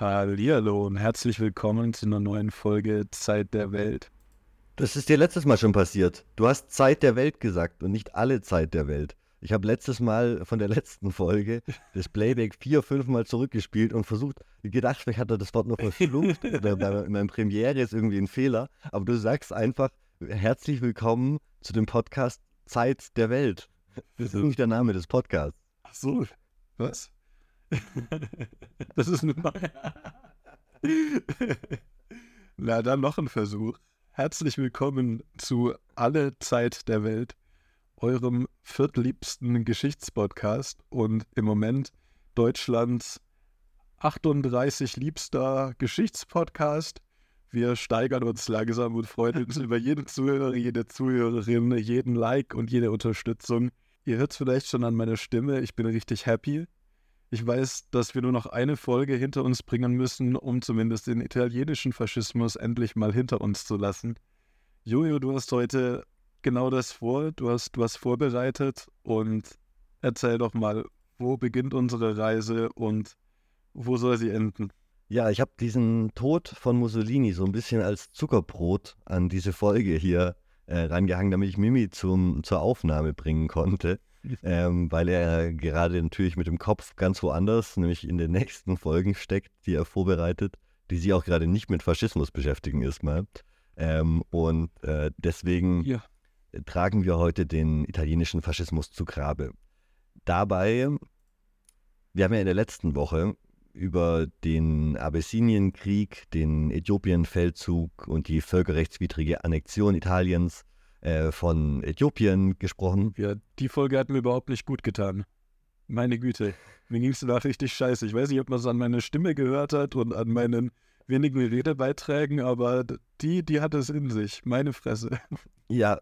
Hallihallo und herzlich willkommen zu einer neuen Folge Zeit der Welt. Das ist dir letztes Mal schon passiert. Du hast Zeit der Welt gesagt und nicht alle Zeit der Welt. Ich habe letztes Mal von der letzten Folge das Playback vier, fünf Mal zurückgespielt und versucht, gedacht, vielleicht hat er das Wort noch verschluckt oder bei meinem Premiere ist irgendwie ein Fehler. Aber du sagst einfach, herzlich willkommen zu dem Podcast Zeit der Welt. Das ist nicht der Name des Podcasts. Ach so, was? das ist eine neue. Na, dann noch ein Versuch. Herzlich willkommen zu Alle Zeit der Welt, eurem viertliebsten Geschichtspodcast und im Moment Deutschlands 38 liebster Geschichtspodcast. Wir steigern uns langsam und freuen uns über jeden Zuhörer, jede Zuhörerin, jeden Like und jede Unterstützung. Ihr hört es vielleicht schon an meiner Stimme, ich bin richtig happy. Ich weiß, dass wir nur noch eine Folge hinter uns bringen müssen, um zumindest den italienischen Faschismus endlich mal hinter uns zu lassen. Jojo, du hast heute genau das vor. Du hast was vorbereitet und erzähl doch mal, wo beginnt unsere Reise und wo soll sie enden? Ja, ich habe diesen Tod von Mussolini so ein bisschen als Zuckerbrot an diese Folge hier äh, rangehangen, damit ich Mimi zum, zur Aufnahme bringen konnte ähm, weil er gerade natürlich mit dem Kopf ganz woanders, nämlich in den nächsten Folgen steckt, die er vorbereitet, die sich auch gerade nicht mit Faschismus beschäftigen erstmal. Ähm, und äh, deswegen ja. tragen wir heute den italienischen Faschismus zu Grabe. Dabei, wir haben ja in der letzten Woche über den Abessinienkrieg, den Äthiopienfeldzug und die völkerrechtswidrige Annexion Italiens äh, von Äthiopien gesprochen. Ja, die Folge hat mir überhaupt nicht gut getan. Meine Güte, mir ging es danach richtig scheiße. Ich weiß nicht, ob man es an meiner Stimme gehört hat und an meinen wenigen Redebeiträgen, aber die, die hat es in sich. Meine Fresse. Ja,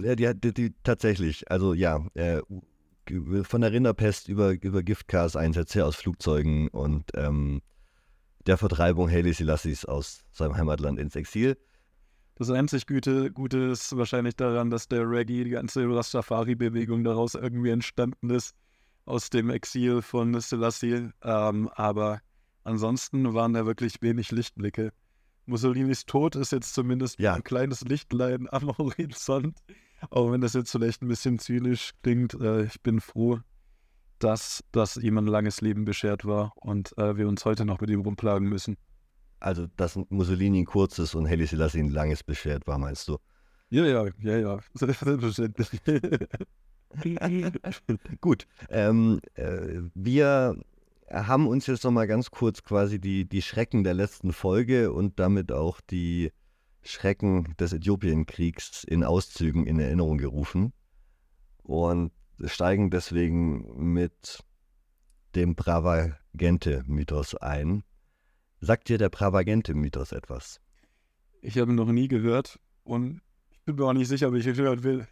ja die hat die, die, tatsächlich. Also ja, äh, von der Rinderpest über, über Giftgaseinsätze aus Flugzeugen und ähm, der Vertreibung Haile Selassies aus seinem Heimatland ins Exil. Das einzig Gute, Gute ist wahrscheinlich daran, dass der Reggae, die ganze Rastafari-Bewegung daraus irgendwie entstanden ist, aus dem Exil von Selassie. Ähm, aber ansonsten waren da wirklich wenig Lichtblicke. Mussolinis Tod ist jetzt zumindest ja. ein kleines Lichtlein am Horizont. Auch wenn das jetzt vielleicht ein bisschen zynisch klingt. Äh, ich bin froh, dass das ihm ein langes Leben beschert war und äh, wir uns heute noch mit ihm rumplagen müssen. Also, dass Mussolini ein kurzes und Haile Selassie ein langes beschert war, meinst du? Ja, ja, ja, ja. Selbstverständlich. Gut. Ähm, äh, wir haben uns jetzt nochmal ganz kurz quasi die, die Schrecken der letzten Folge und damit auch die Schrecken des Äthiopien-Kriegs in Auszügen in Erinnerung gerufen und steigen deswegen mit dem Bravagente-Mythos ein. Sagt dir der Pravagente-Mythos etwas? Ich habe ihn noch nie gehört und ich bin mir auch nicht sicher, ob ich ihn hören will.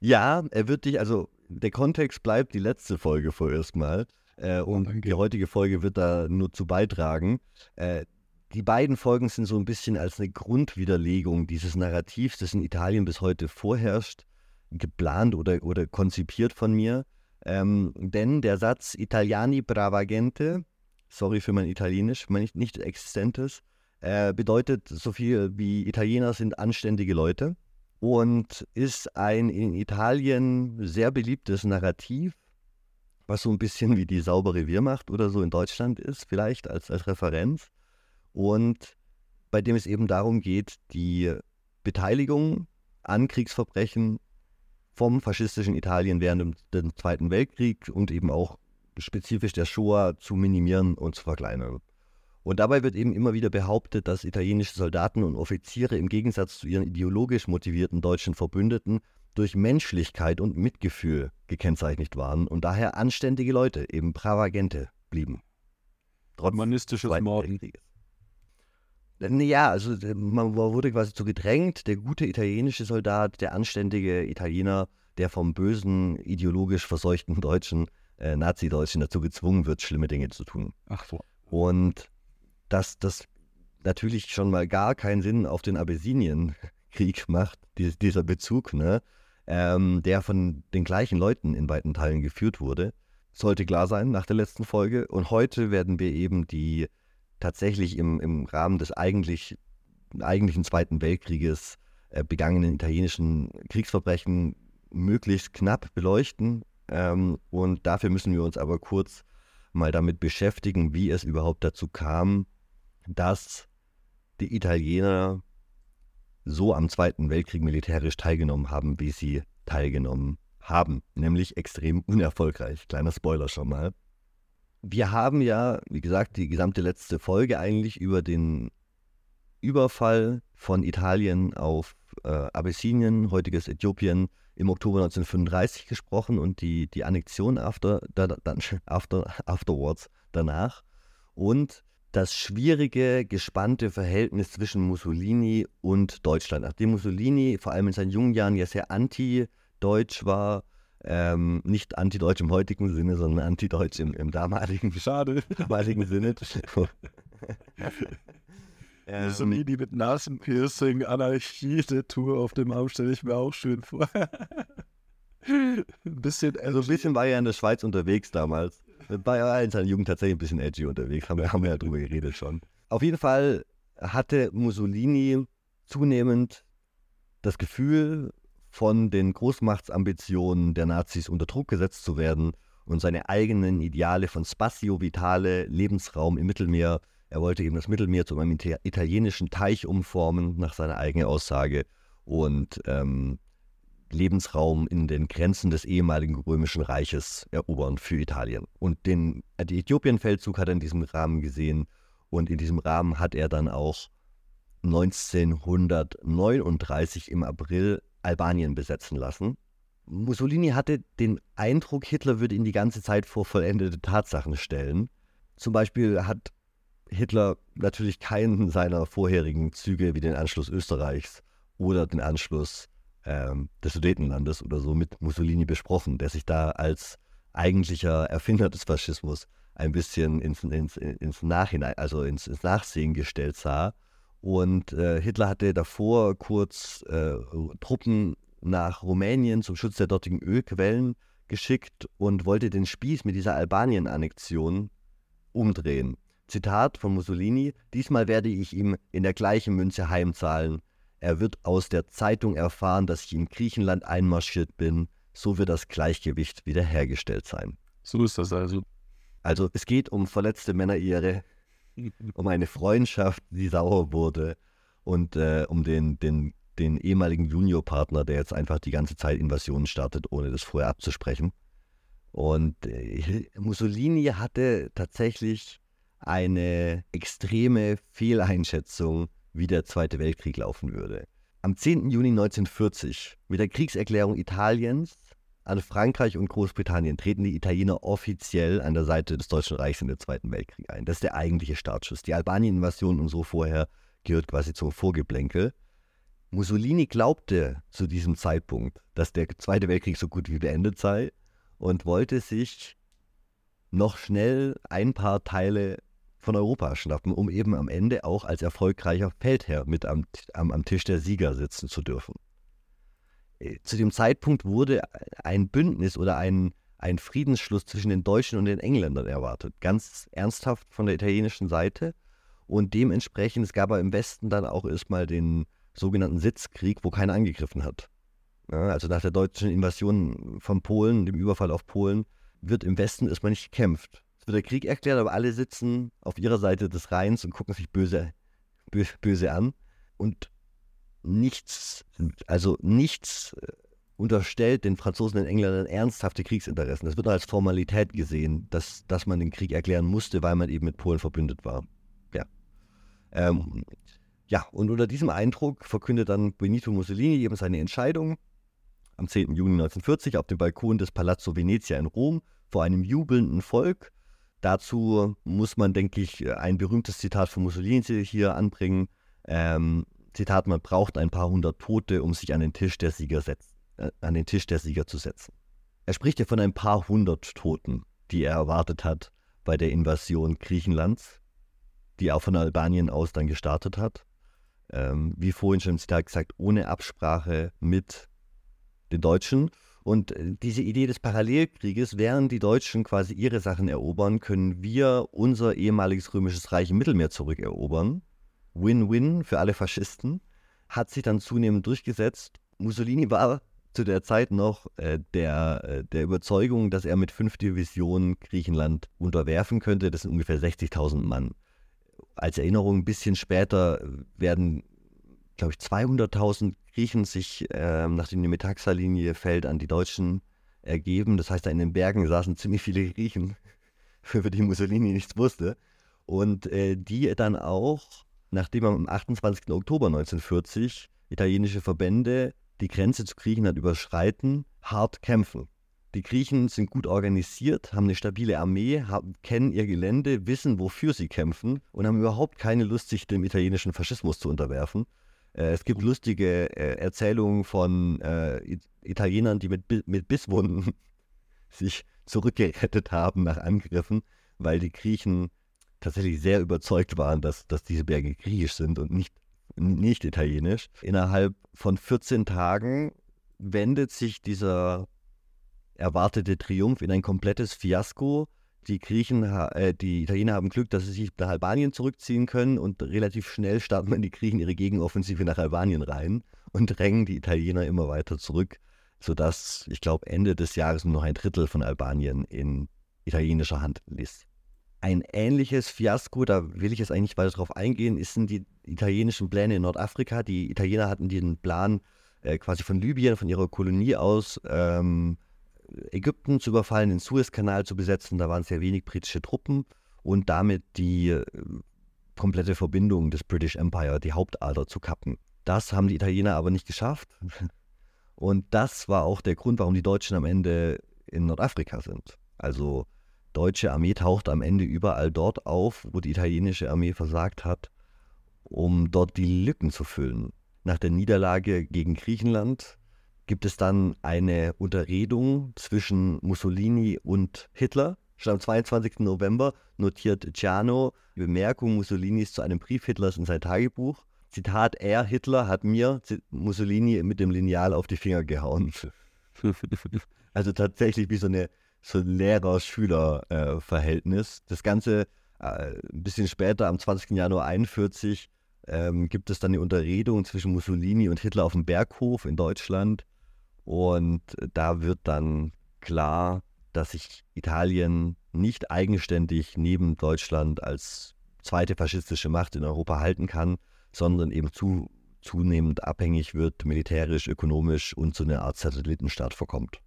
Ja, er wird dich, also der Kontext bleibt die letzte Folge vorerst mal. Äh, und oh, die heutige Folge wird da nur zu beitragen. Äh, die beiden Folgen sind so ein bisschen als eine Grundwiderlegung dieses Narrativs, das in Italien bis heute vorherrscht, geplant oder, oder konzipiert von mir. Ähm, denn der Satz Italiani Bravagente sorry für mein Italienisch, mein nicht, nicht existentes, äh, bedeutet so viel wie Italiener sind anständige Leute und ist ein in Italien sehr beliebtes Narrativ, was so ein bisschen wie die saubere Wehrmacht oder so in Deutschland ist, vielleicht als, als Referenz. Und bei dem es eben darum geht, die Beteiligung an Kriegsverbrechen vom faschistischen Italien während dem Zweiten Weltkrieg und eben auch spezifisch der Shoah zu minimieren und zu verkleinern. Und dabei wird eben immer wieder behauptet, dass italienische Soldaten und Offiziere im Gegensatz zu ihren ideologisch motivierten deutschen Verbündeten durch Menschlichkeit und Mitgefühl gekennzeichnet waren und daher anständige Leute, eben Pravagente, blieben. Trotz Humanistisches Morden. Ja, also man wurde quasi zu gedrängt, der gute italienische Soldat, der anständige Italiener, der vom bösen, ideologisch verseuchten Deutschen äh, Nazi-Deutschen dazu gezwungen wird, schlimme Dinge zu tun. Ach so. Und dass das natürlich schon mal gar keinen Sinn auf den Abessinienkrieg macht, die, dieser Bezug, ne? Ähm, der von den gleichen Leuten in weiten Teilen geführt wurde, sollte klar sein nach der letzten Folge. Und heute werden wir eben die tatsächlich im, im Rahmen des eigentlich, eigentlichen Zweiten Weltkrieges äh, begangenen italienischen Kriegsverbrechen möglichst knapp beleuchten. Ähm, und dafür müssen wir uns aber kurz mal damit beschäftigen, wie es überhaupt dazu kam, dass die Italiener so am Zweiten Weltkrieg militärisch teilgenommen haben, wie sie teilgenommen haben, nämlich extrem unerfolgreich. Kleiner Spoiler schon mal. Wir haben ja, wie gesagt, die gesamte letzte Folge eigentlich über den Überfall von Italien auf äh, Abyssinien, heutiges Äthiopien, im Oktober 1935 gesprochen und die, die Annexion after, after, afterwards danach. Und das schwierige, gespannte Verhältnis zwischen Mussolini und Deutschland. Nachdem Mussolini vor allem in seinen jungen Jahren ja sehr anti-deutsch war, ähm, nicht anti-deutsch im heutigen Sinne, sondern anti-deutsch im, im damaligen, Schade. damaligen Sinne. ähm, Mussolini mit Nasenpiercing, Anarchie, der Tour auf dem Arm stelle ich mir auch schön vor. ein bisschen, also ein bisschen war er in der Schweiz unterwegs damals war ja in seiner Jugend tatsächlich ein bisschen edgy unterwegs, haben wir, haben wir ja drüber geredet schon. Auf jeden Fall hatte Mussolini zunehmend das Gefühl, von den Großmachtsambitionen der Nazis unter Druck gesetzt zu werden und seine eigenen Ideale von Spazio Vitale, Lebensraum im Mittelmeer, er wollte eben das Mittelmeer zu einem italienischen Teich umformen, nach seiner eigenen Aussage, und ähm, Lebensraum in den Grenzen des ehemaligen römischen Reiches erobern für Italien. Und den Äthiopienfeldzug hat er in diesem Rahmen gesehen und in diesem Rahmen hat er dann auch 1939 im April Albanien besetzen lassen. Mussolini hatte den Eindruck, Hitler würde ihn die ganze Zeit vor vollendete Tatsachen stellen. Zum Beispiel hat Hitler natürlich keinen seiner vorherigen Züge wie den Anschluss Österreichs oder den Anschluss ähm, des Sudetenlandes oder so mit Mussolini besprochen, der sich da als eigentlicher Erfinder des Faschismus ein bisschen ins, ins, ins Nachhinein, also ins, ins, Nachsehen gestellt sah. Und äh, Hitler hatte davor kurz äh, Truppen nach Rumänien zum Schutz der dortigen Ölquellen geschickt und wollte den Spieß mit dieser Albanien-Annexion umdrehen. Zitat von Mussolini: Diesmal werde ich ihm in der gleichen Münze heimzahlen, er wird aus der Zeitung erfahren, dass ich in Griechenland einmarschiert bin. So wird das Gleichgewicht wiederhergestellt sein. So ist das also. Also es geht um verletzte Männerehre, um eine Freundschaft, die sauer wurde und äh, um den, den, den ehemaligen Juniorpartner, der jetzt einfach die ganze Zeit Invasionen startet, ohne das vorher abzusprechen. Und äh, Mussolini hatte tatsächlich eine extreme Fehleinschätzung wie der Zweite Weltkrieg laufen würde. Am 10. Juni 1940, mit der Kriegserklärung Italiens an Frankreich und Großbritannien, treten die Italiener offiziell an der Seite des Deutschen Reichs in den Zweiten Weltkrieg ein. Das ist der eigentliche Startschuss. Die Albanien-Invasion und so vorher gehört quasi zum Vorgeplänkel. Mussolini glaubte zu diesem Zeitpunkt, dass der Zweite Weltkrieg so gut wie beendet sei und wollte sich noch schnell ein paar Teile von Europa schnappen, um eben am Ende auch als erfolgreicher Feldherr mit am, am, am Tisch der Sieger sitzen zu dürfen. Äh, zu dem Zeitpunkt wurde ein Bündnis oder ein, ein Friedensschluss zwischen den Deutschen und den Engländern erwartet. Ganz ernsthaft von der italienischen Seite. Und dementsprechend, es gab aber im Westen dann auch erstmal den sogenannten Sitzkrieg, wo keiner angegriffen hat. Ja, also nach der deutschen Invasion von Polen, dem Überfall auf Polen, wird im Westen erstmal nicht gekämpft wird der Krieg erklärt, aber alle sitzen auf ihrer Seite des Rheins und gucken sich böse, böse an. Und nichts, also nichts äh, unterstellt den Franzosen und Engländern ernsthafte Kriegsinteressen. Das wird als Formalität gesehen, dass, dass man den Krieg erklären musste, weil man eben mit Polen verbündet war. Ja. Ähm, ja, und unter diesem Eindruck verkündet dann Benito Mussolini eben seine Entscheidung am 10. Juni 1940 auf dem Balkon des Palazzo Venezia in Rom vor einem jubelnden Volk Dazu muss man, denke ich, ein berühmtes Zitat von Mussolini hier anbringen. Ähm, Zitat, man braucht ein paar hundert Tote, um sich an den Tisch der Sieger, setz, äh, an den Tisch der Sieger zu setzen. Er spricht ja von ein paar hundert Toten, die er erwartet hat bei der Invasion Griechenlands, die auch von Albanien aus dann gestartet hat. Ähm, wie vorhin schon im Zitat gesagt, ohne Absprache mit den Deutschen. Und äh, diese Idee des Parallelkrieges, während die Deutschen quasi ihre Sachen erobern, können wir unser ehemaliges römisches Reich im Mittelmeer zurückerobern. Win-win für alle Faschisten. Hat sich dann zunehmend durchgesetzt. Mussolini war zu der Zeit noch äh, der, äh, der Überzeugung, dass er mit fünf Divisionen Griechenland unterwerfen könnte. Das sind ungefähr 60.000 Mann. Als Erinnerung, ein bisschen später werden, glaube ich, 200.000 Griechen sich, äh, nachdem die Metaxa-Linie fällt, an die Deutschen ergeben. Das heißt, da in den Bergen saßen ziemlich viele Griechen, für die Mussolini nichts wusste. Und äh, die dann auch, nachdem am 28. Oktober 1940 italienische Verbände die Grenze zu Griechenland überschreiten, hart kämpfen. Die Griechen sind gut organisiert, haben eine stabile Armee, haben, kennen ihr Gelände, wissen, wofür sie kämpfen und haben überhaupt keine Lust, sich dem italienischen Faschismus zu unterwerfen. Äh, es gibt lustige äh, Erzählungen von äh, Italienern, die mit, mit Bisswunden sich zurückgerettet haben nach Angriffen, weil die Griechen tatsächlich sehr überzeugt waren, dass, dass diese Berge griechisch sind und nicht nicht italienisch. Innerhalb von 14 Tagen wendet sich dieser erwartete Triumph in ein komplettes Fiasko. Die Griechen, äh, die Italiener haben Glück, dass sie sich nach Albanien zurückziehen können und relativ schnell starten die Griechen ihre Gegenoffensive nach Albanien rein und drängen die Italiener immer weiter zurück, sodass, ich glaube, Ende des Jahres nur noch ein Drittel von Albanien in italienischer Hand ist. Ein ähnliches Fiasko, da will ich jetzt eigentlich weiter drauf eingehen, sind die italienischen Pläne in Nordafrika. Die Italiener hatten den Plan, äh, quasi von Libyen, von ihrer Kolonie aus, ähm, Ägypten zu überfallen, den Suezkanal zu besetzen. Da waren sehr wenig britische Truppen und damit die äh, komplette Verbindung des British Empire, die Hauptader zu kappen. Das haben die Italiener aber nicht geschafft. Und das war auch der Grund, warum die Deutschen am Ende in Nordafrika sind. Also deutsche Armee taucht am Ende überall dort auf, wo die italienische Armee versagt hat, um dort die Lücken zu füllen. Nach der Niederlage gegen Griechenland gibt es dann eine Unterredung zwischen Mussolini und Hitler. Schon am 22. November notiert Ciano die Bemerkung Mussolinis zu einem Brief Hitlers in sein Tagebuch. Zitat, er, Hitler, hat mir, Mussolini, mit dem Lineal auf die Finger gehauen. also tatsächlich wie so eine so ein Lehrer-Schüler-Verhältnis. das Ganze äh, ein bisschen später, am 20. Januar 1941, ähm, gibt es dann eine Unterredung zwischen Mussolini und Hitler auf dem Berghof in Deutschland. Und da wird dann klar, dass sich Italien nicht eigenständig neben Deutschland als zweite faschistische Macht in Europa halten kann, sondern eben zu, zunehmend abhängig wird, militärisch, ökonomisch und zu einer Art Satellitenstaat verkommt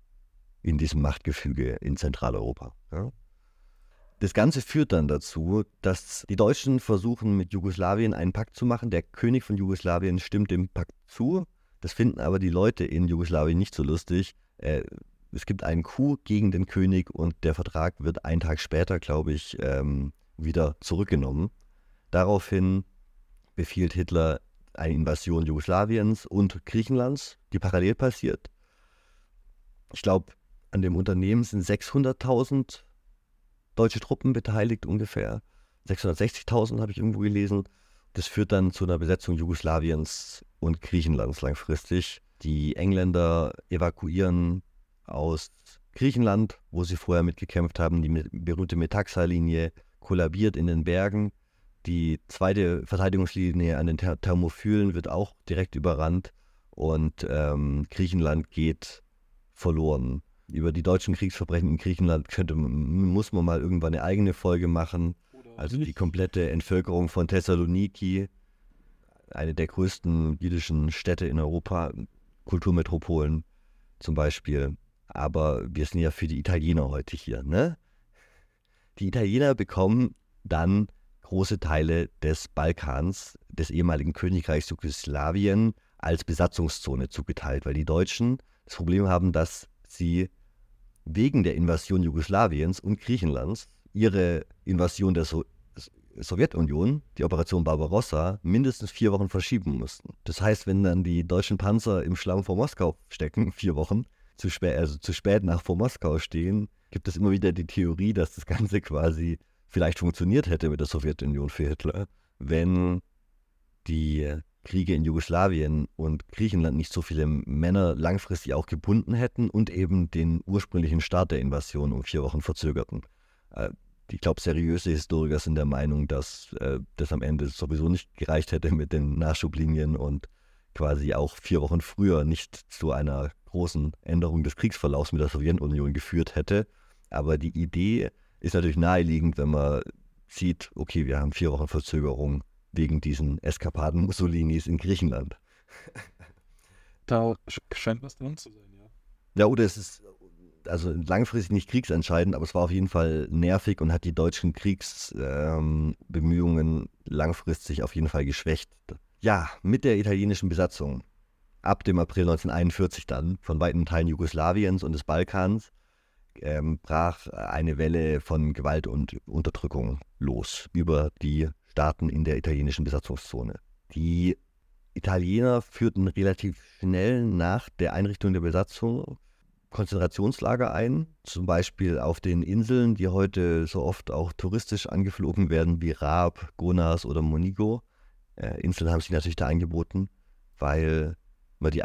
in diesem Machtgefüge in Zentraleuropa. Ja. Das Ganze führt dann dazu, dass die Deutschen versuchen, mit Jugoslawien einen Pakt zu machen. Der König von Jugoslawien stimmt dem Pakt zu. Das finden aber die Leute in Jugoslawien nicht so lustig. Äh, es gibt einen Coup gegen den König und der Vertrag wird einen Tag später, glaube ich, ähm, wieder zurückgenommen. Daraufhin befiehlt Hitler eine Invasion Jugoslawiens und Griechenlands, die parallel passiert. Ich glaube, an dem Unternehmen sind 600.000 deutsche Truppen beteiligt ungefähr. 660.000 habe ich irgendwo gelesen. Das führt dann zu einer Besetzung Jugoslawiens und Griechenlands langfristig. Die Engländer evakuieren aus Griechenland, wo sie vorher mitgekämpft haben. Die berühmte Metaxa-Linie kollabiert in den Bergen. Die zweite Verteidigungslinie an den Thermophylen wird auch direkt überrannt und ähm, Griechenland geht verloren über die deutschen Kriegsverbrechen in Griechenland könnte, muss man mal irgendwann eine eigene Folge machen. Also die komplette Entvölkerung von Thessaloniki, eine der größten jüdischen Städte in Europa, Kulturmetropolen zum Beispiel. Aber wir sind ja für die Italiener heute hier. Ne? Die Italiener bekommen dann große Teile des Balkans, des ehemaligen Königreichs Jugoslawien, als Besatzungszone zugeteilt, weil die Deutschen das Problem haben, dass sie wegen der Invasion Jugoslawiens und Griechenlands ihre Invasion der so Sowjetunion, die Operation Barbarossa, mindestens vier Wochen verschieben mussten. Das heißt, wenn dann die deutschen Panzer im Schlamm vor Moskau stecken, vier Wochen, zu spät, also zu spät nach vor Moskau stehen, gibt es immer wieder die Theorie, dass das Ganze quasi vielleicht funktioniert hätte mit der Sowjetunion für Hitler, wenn die Kriege in Jugoslawien und Griechenland nicht so viele Männer langfristig auch gebunden hätten und eben den ursprünglichen Start der Invasion um vier Wochen verzögerten. Ich glaube, seriöse Historiker sind der Meinung, dass äh, das am Ende sowieso nicht gereicht hätte mit den Nachschublinien und quasi auch vier Wochen früher nicht zu einer großen Änderung des Kriegsverlaufs mit der Sowjetunion geführt hätte. Aber die Idee ist natürlich naheliegend, wenn man sieht, okay, wir haben vier Wochen Verzögerung wegen diesen Eskapaden Mussolinis in Griechenland. Da scheint was dran zu sein, ja. Ja, oder es ist also langfristig nicht kriegsentscheidend, aber es war auf jeden Fall nervig und hat die deutschen Kriegsbemühungen ähm, langfristig auf jeden Fall geschwächt. Ja, mit der italienischen Besatzung ab dem April 1941 dann von weiten Teilen Jugoslawiens und des Balkans ähm, brach eine Welle von Gewalt und Unterdrückung los über die Staaten in der italienischen Besatzungszone. Die Italiener führten relativ schnell nach der Einrichtung der Besatzung Konzentrationslager ein, zum Beispiel auf den Inseln, die heute so oft auch touristisch angeflogen werden, wie Raab, Gonas oder Monigo. Äh, Inseln haben sich natürlich da angeboten, weil man die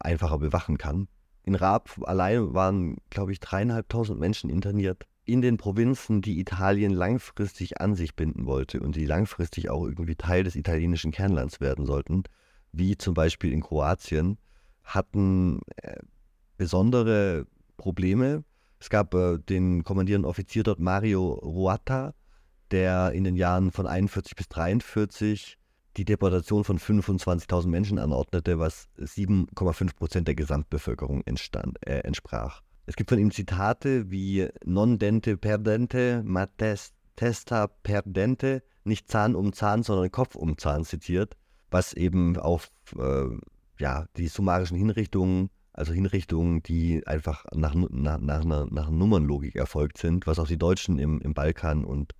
einfacher bewachen kann. In Raab allein waren, glaube ich, dreieinhalbtausend Menschen interniert in den Provinzen, die Italien langfristig an sich binden wollte und die langfristig auch irgendwie Teil des italienischen Kernlands werden sollten, wie zum Beispiel in Kroatien, hatten äh, besondere Probleme. Es gab äh, den kommandierenden Offizier dort Mario Ruata, der in den Jahren von 41 bis 43 die Deportation von 25.000 Menschen anordnete, was 7,5 Prozent der Gesamtbevölkerung entstand, äh, entsprach. Es gibt von ihm Zitate wie non dente perdente, ma testa perdente, nicht Zahn um Zahn, sondern Kopf um Zahn zitiert, was eben auf äh, ja, die summarischen Hinrichtungen, also Hinrichtungen, die einfach nach, nach, nach, einer, nach Nummernlogik erfolgt sind, was auch die Deutschen im, im Balkan und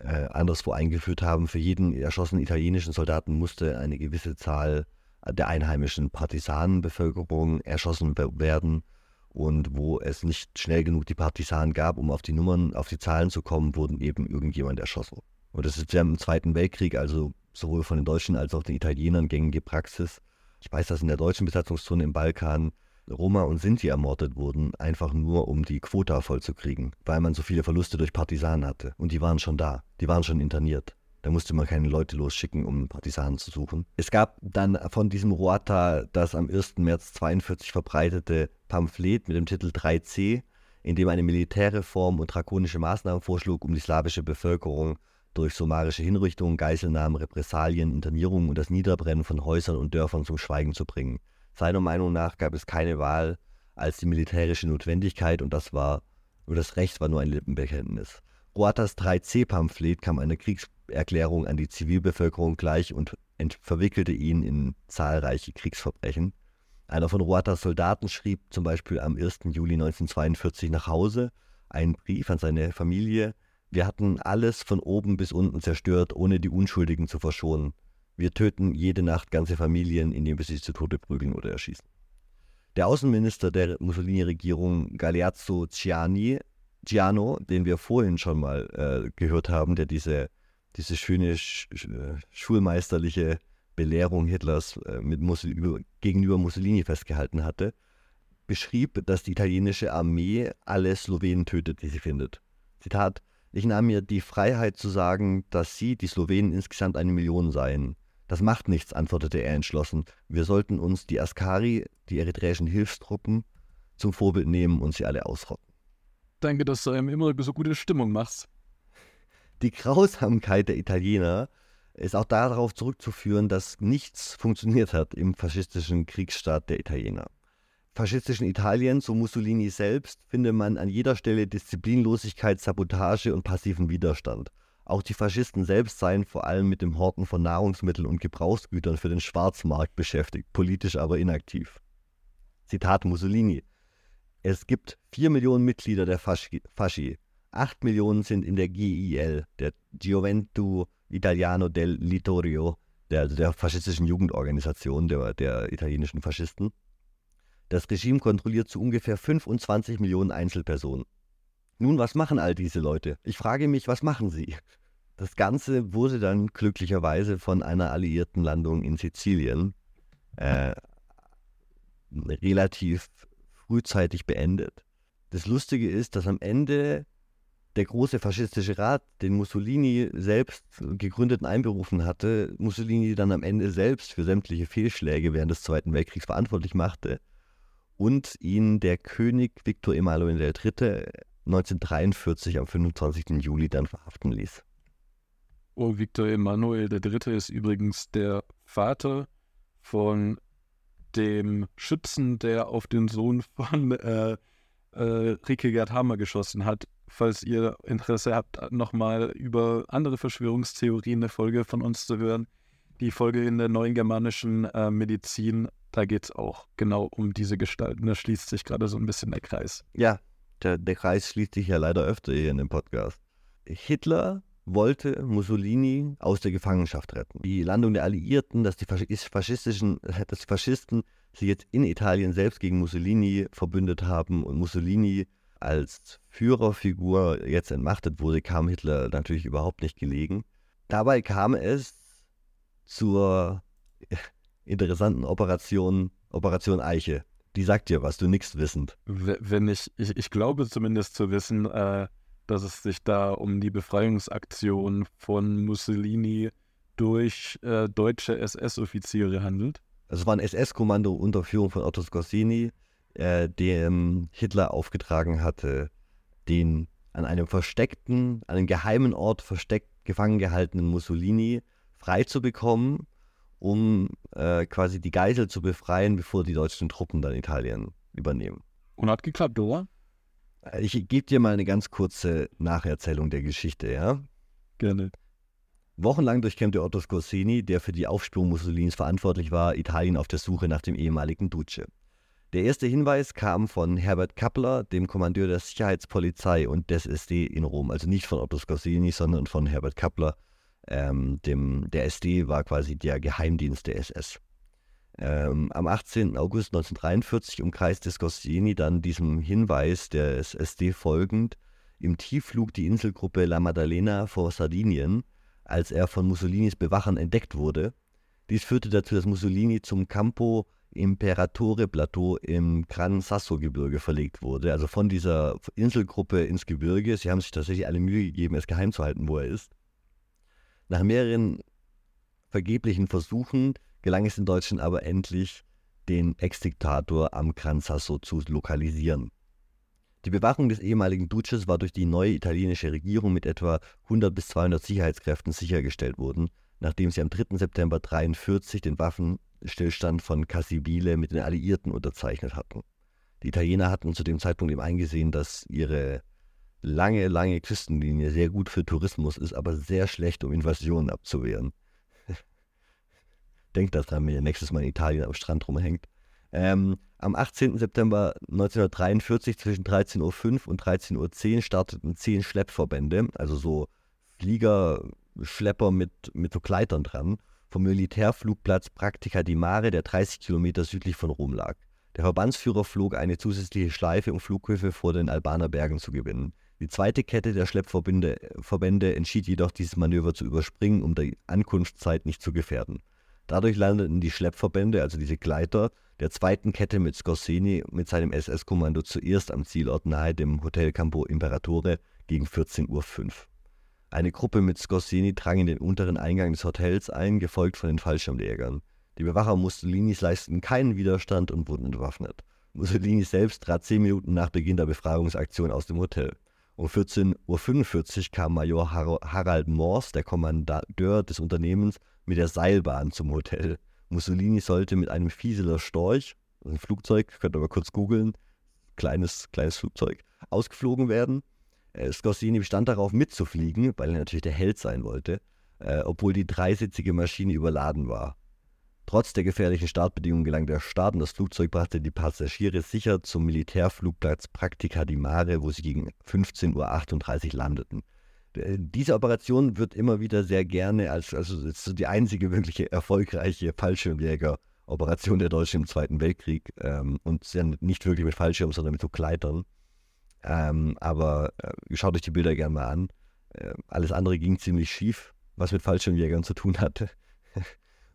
äh, anderswo eingeführt haben. Für jeden erschossenen italienischen Soldaten musste eine gewisse Zahl der einheimischen Partisanenbevölkerung erschossen werden und wo es nicht schnell genug die Partisanen gab, um auf die Nummern, auf die Zahlen zu kommen, wurden eben irgendjemand erschossen. Und das ist ja im Zweiten Weltkrieg, also sowohl von den Deutschen als auch den Italienern gängige Praxis. Ich weiß, dass in der deutschen Besatzungszone im Balkan Roma und Sinti ermordet wurden, einfach nur um die Quota vollzukriegen, weil man so viele Verluste durch Partisanen hatte. Und die waren schon da, die waren schon interniert. Da musste man keine Leute losschicken, um Partisanen zu suchen. Es gab dann von diesem Ruata das am 1. März 42 verbreitete Pamphlet mit dem Titel 3c, in dem eine Militärreform und drakonische Maßnahmen vorschlug, um die slawische Bevölkerung durch summarische Hinrichtungen, Geiselnahmen, Repressalien, Internierungen und das Niederbrennen von Häusern und Dörfern zum Schweigen zu bringen. Seiner Meinung nach gab es keine Wahl als die militärische Notwendigkeit und das war, nur das Recht war nur ein Lippenbekenntnis. Ruatas 3c-Pamphlet kam einer Kriegserklärung an die Zivilbevölkerung gleich und verwickelte ihn in zahlreiche Kriegsverbrechen. Einer von Ruatas Soldaten schrieb zum Beispiel am 1. Juli 1942 nach Hause einen Brief an seine Familie. Wir hatten alles von oben bis unten zerstört, ohne die Unschuldigen zu verschonen. Wir töten jede Nacht ganze Familien, indem wir sie zu Tode prügeln oder erschießen. Der Außenminister der Mussolini-Regierung Galeazzo Ciani Giano, den wir vorhin schon mal äh, gehört haben, der diese, diese schöne sch äh, schulmeisterliche Belehrung Hitlers äh, mit Mussolini, gegenüber Mussolini festgehalten hatte, beschrieb, dass die italienische Armee alle Slowenen tötet, die sie findet. Zitat: Ich nahm mir die Freiheit zu sagen, dass sie, die Slowenen, insgesamt eine Million seien. Das macht nichts, antwortete er entschlossen. Wir sollten uns die Askari, die eritreischen Hilfstruppen, zum Vorbild nehmen und sie alle ausrotten. Danke, dass du einem immer so gute Stimmung machst. Die Grausamkeit der Italiener ist auch darauf zurückzuführen, dass nichts funktioniert hat im faschistischen Kriegsstaat der Italiener. Faschistischen Italien, so Mussolini selbst, finde man an jeder Stelle Disziplinlosigkeit, Sabotage und passiven Widerstand. Auch die Faschisten selbst seien vor allem mit dem Horten von Nahrungsmitteln und Gebrauchsgütern für den Schwarzmarkt beschäftigt, politisch aber inaktiv. Zitat Mussolini. Es gibt vier Millionen Mitglieder der Fasci. Fasci. Acht Millionen sind in der GIL, der Gioventù Italiano del Littorio, der, also der faschistischen Jugendorganisation der, der italienischen Faschisten. Das Regime kontrolliert zu ungefähr 25 Millionen Einzelpersonen. Nun, was machen all diese Leute? Ich frage mich, was machen sie? Das Ganze wurde dann glücklicherweise von einer alliierten Landung in Sizilien äh, relativ frühzeitig beendet. Das Lustige ist, dass am Ende der große faschistische Rat, den Mussolini selbst gegründet und einberufen hatte, Mussolini dann am Ende selbst für sämtliche Fehlschläge während des Zweiten Weltkriegs verantwortlich machte und ihn der König Viktor Emanuel III. 1943 am 25. Juli dann verhaften ließ. Oh, Viktor Emanuel III. ist übrigens der Vater von dem Schützen, der auf den Sohn von äh, äh, Rike Gerd Hammer geschossen hat. Falls ihr Interesse habt, nochmal über andere Verschwörungstheorien eine Folge von uns zu hören. Die Folge in der neuen germanischen äh, Medizin, da geht es auch genau um diese Gestalten. Da schließt sich gerade so ein bisschen der Kreis. Ja, der, der Kreis schließt sich ja leider öfter hier in dem Podcast. Hitler wollte Mussolini aus der Gefangenschaft retten. Die Landung der Alliierten, dass die faschistischen, dass die Faschisten sich jetzt in Italien selbst gegen Mussolini verbündet haben und Mussolini als Führerfigur jetzt entmachtet wurde, kam Hitler natürlich überhaupt nicht gelegen. Dabei kam es zur interessanten Operation, Operation Eiche. Die sagt dir was, du nix wissend. Wenn ich, ich, ich glaube zumindest zu wissen, äh, dass es sich da um die Befreiungsaktion von Mussolini durch äh, deutsche SS-Offiziere handelt. Es war ein SS-Kommando unter Führung von Otto Scorsini, äh, dem Hitler aufgetragen hatte, den an einem versteckten, an einem geheimen Ort versteckt gefangen gehaltenen Mussolini freizubekommen, um äh, quasi die Geisel zu befreien, bevor die deutschen Truppen dann Italien übernehmen. Und hat geklappt, oder? Ich gebe dir mal eine ganz kurze Nacherzählung der Geschichte, ja? Gerne. Wochenlang durchkämmte Otto Scorsini, der für die Aufspürung Mussolinis verantwortlich war, Italien auf der Suche nach dem ehemaligen Duce. Der erste Hinweis kam von Herbert Kappler, dem Kommandeur der Sicherheitspolizei und des SD in Rom. Also nicht von Otto Scorsini, sondern von Herbert Kappler. Ähm, dem, der SD war quasi der Geheimdienst der SS. Ähm, am 18. August 1943 umkreiste Scorsini dann diesem Hinweis des SD folgend im Tiefflug die Inselgruppe La Maddalena vor Sardinien, als er von Mussolinis Bewachern entdeckt wurde. Dies führte dazu, dass Mussolini zum Campo Imperatore Plateau im Gran Sasso-Gebirge verlegt wurde, also von dieser Inselgruppe ins Gebirge. Sie haben sich tatsächlich alle Mühe gegeben, es geheim zu halten, wo er ist. Nach mehreren vergeblichen Versuchen gelang es den Deutschen aber endlich, den Ex-Diktator am Gran Sasso zu lokalisieren. Die Bewachung des ehemaligen Duces war durch die neue italienische Regierung mit etwa 100 bis 200 Sicherheitskräften sichergestellt worden, nachdem sie am 3. September 1943 den Waffenstillstand von Cassibile mit den Alliierten unterzeichnet hatten. Die Italiener hatten zu dem Zeitpunkt eben eingesehen, dass ihre lange, lange Küstenlinie sehr gut für Tourismus ist, aber sehr schlecht, um Invasionen abzuwehren. Denkt daran, wenn ihr nächstes Mal in Italien am Strand rumhängt. Ähm, am 18. September 1943 zwischen 13.05 Uhr und 13.10 Uhr starteten zehn Schleppverbände, also so Fliegerschlepper mit, mit so Kleitern dran, vom Militärflugplatz Praktika di Mare, der 30 Kilometer südlich von Rom lag. Der Verbandsführer flog eine zusätzliche Schleife, um Flughöfe vor den Albaner Bergen zu gewinnen. Die zweite Kette der Schleppverbände Verbände entschied jedoch, dieses Manöver zu überspringen, um die Ankunftszeit nicht zu gefährden. Dadurch landeten die Schleppverbände, also diese Gleiter, der zweiten Kette mit Scorsini mit seinem SS-Kommando zuerst am Zielort nahe dem Hotel Campo Imperatore gegen 14.05 Uhr. Eine Gruppe mit Scorsini drang in den unteren Eingang des Hotels ein, gefolgt von den Fallschirmjägern. Die Bewacher Mussolinis leisteten keinen Widerstand und wurden entwaffnet. Mussolini selbst trat zehn Minuten nach Beginn der Befreiungsaktion aus dem Hotel. Um 14.45 Uhr kam Major Harald Mors, der Kommandeur des Unternehmens, mit der Seilbahn zum Hotel. Mussolini sollte mit einem Fieseler Storch, ein Flugzeug, könnt ihr aber kurz googeln, kleines, kleines Flugzeug, ausgeflogen werden. Äh, Scorsini bestand darauf mitzufliegen, weil er natürlich der Held sein wollte, äh, obwohl die dreisitzige Maschine überladen war. Trotz der gefährlichen Startbedingungen gelang der Start und das Flugzeug brachte die Passagiere sicher zum Militärflugplatz Praktika di Mare, wo sie gegen 15.38 Uhr landeten. Äh, diese Operation wird immer wieder sehr gerne als also die einzige wirkliche erfolgreiche Fallschirmjäger-Operation der Deutschen im Zweiten Weltkrieg ähm, und nicht wirklich mit Fallschirmen, sondern mit so Kleitern. Ähm, aber äh, schaut euch die Bilder gerne mal an. Äh, alles andere ging ziemlich schief, was mit Fallschirmjägern zu tun hatte.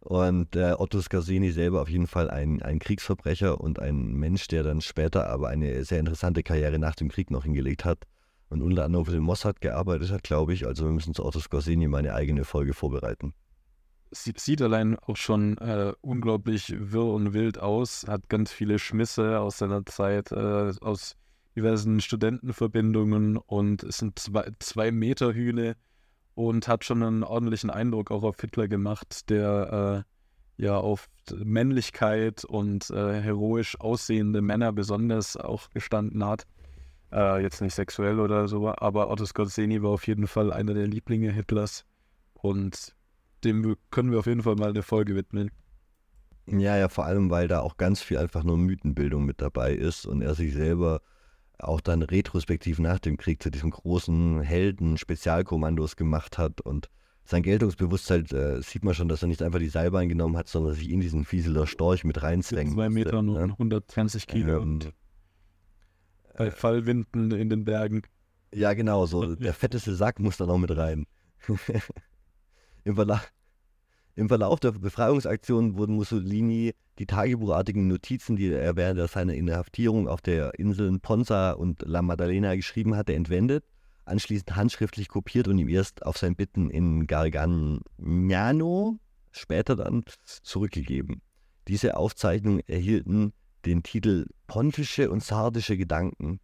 Und äh, Otto Scarsini selber auf jeden Fall ein, ein Kriegsverbrecher und ein Mensch, der dann später aber eine sehr interessante Karriere nach dem Krieg noch hingelegt hat und unter anderem für den Mossad gearbeitet hat, glaube ich. Also wir müssen zu Otto Scorsini meine eigene Folge vorbereiten. Sieht, allein auch schon äh, unglaublich wirr und wild aus, hat ganz viele Schmisse aus seiner Zeit, äh, aus diversen Studentenverbindungen und ist ein zwei, zwei Meter Hühne und hat schon einen ordentlichen Eindruck auch auf Hitler gemacht, der äh, ja auf Männlichkeit und äh, heroisch aussehende Männer besonders auch gestanden hat. Äh, jetzt nicht sexuell oder so, aber Otto Skorzeny war auf jeden Fall einer der Lieblinge Hitlers und dem können wir auf jeden Fall mal eine Folge widmen. Ja, ja, vor allem, weil da auch ganz viel einfach nur Mythenbildung mit dabei ist und er sich selber auch dann retrospektiv nach dem Krieg zu diesen großen Helden Spezialkommandos gemacht hat und sein Geltungsbewusstsein äh, sieht man schon, dass er nicht einfach die Seilbahn genommen hat, sondern sich in diesen Fieseler Storch mit reinzwängt. Zwei Meter und ne? 120 Kilo ähm, und bei Fallwinden in den Bergen. Ja, genau, so der fetteste Sack muss da noch mit rein. Im, Verlauf, Im Verlauf der Befreiungsaktion wurden Mussolini die tagebuchartigen Notizen, die er während seiner Inhaftierung auf der Inseln Ponza und La Maddalena geschrieben hatte, entwendet, anschließend handschriftlich kopiert und ihm erst auf sein Bitten in Garganiano später dann zurückgegeben. Diese Aufzeichnungen erhielten den Titel Pontische und sardische Gedanken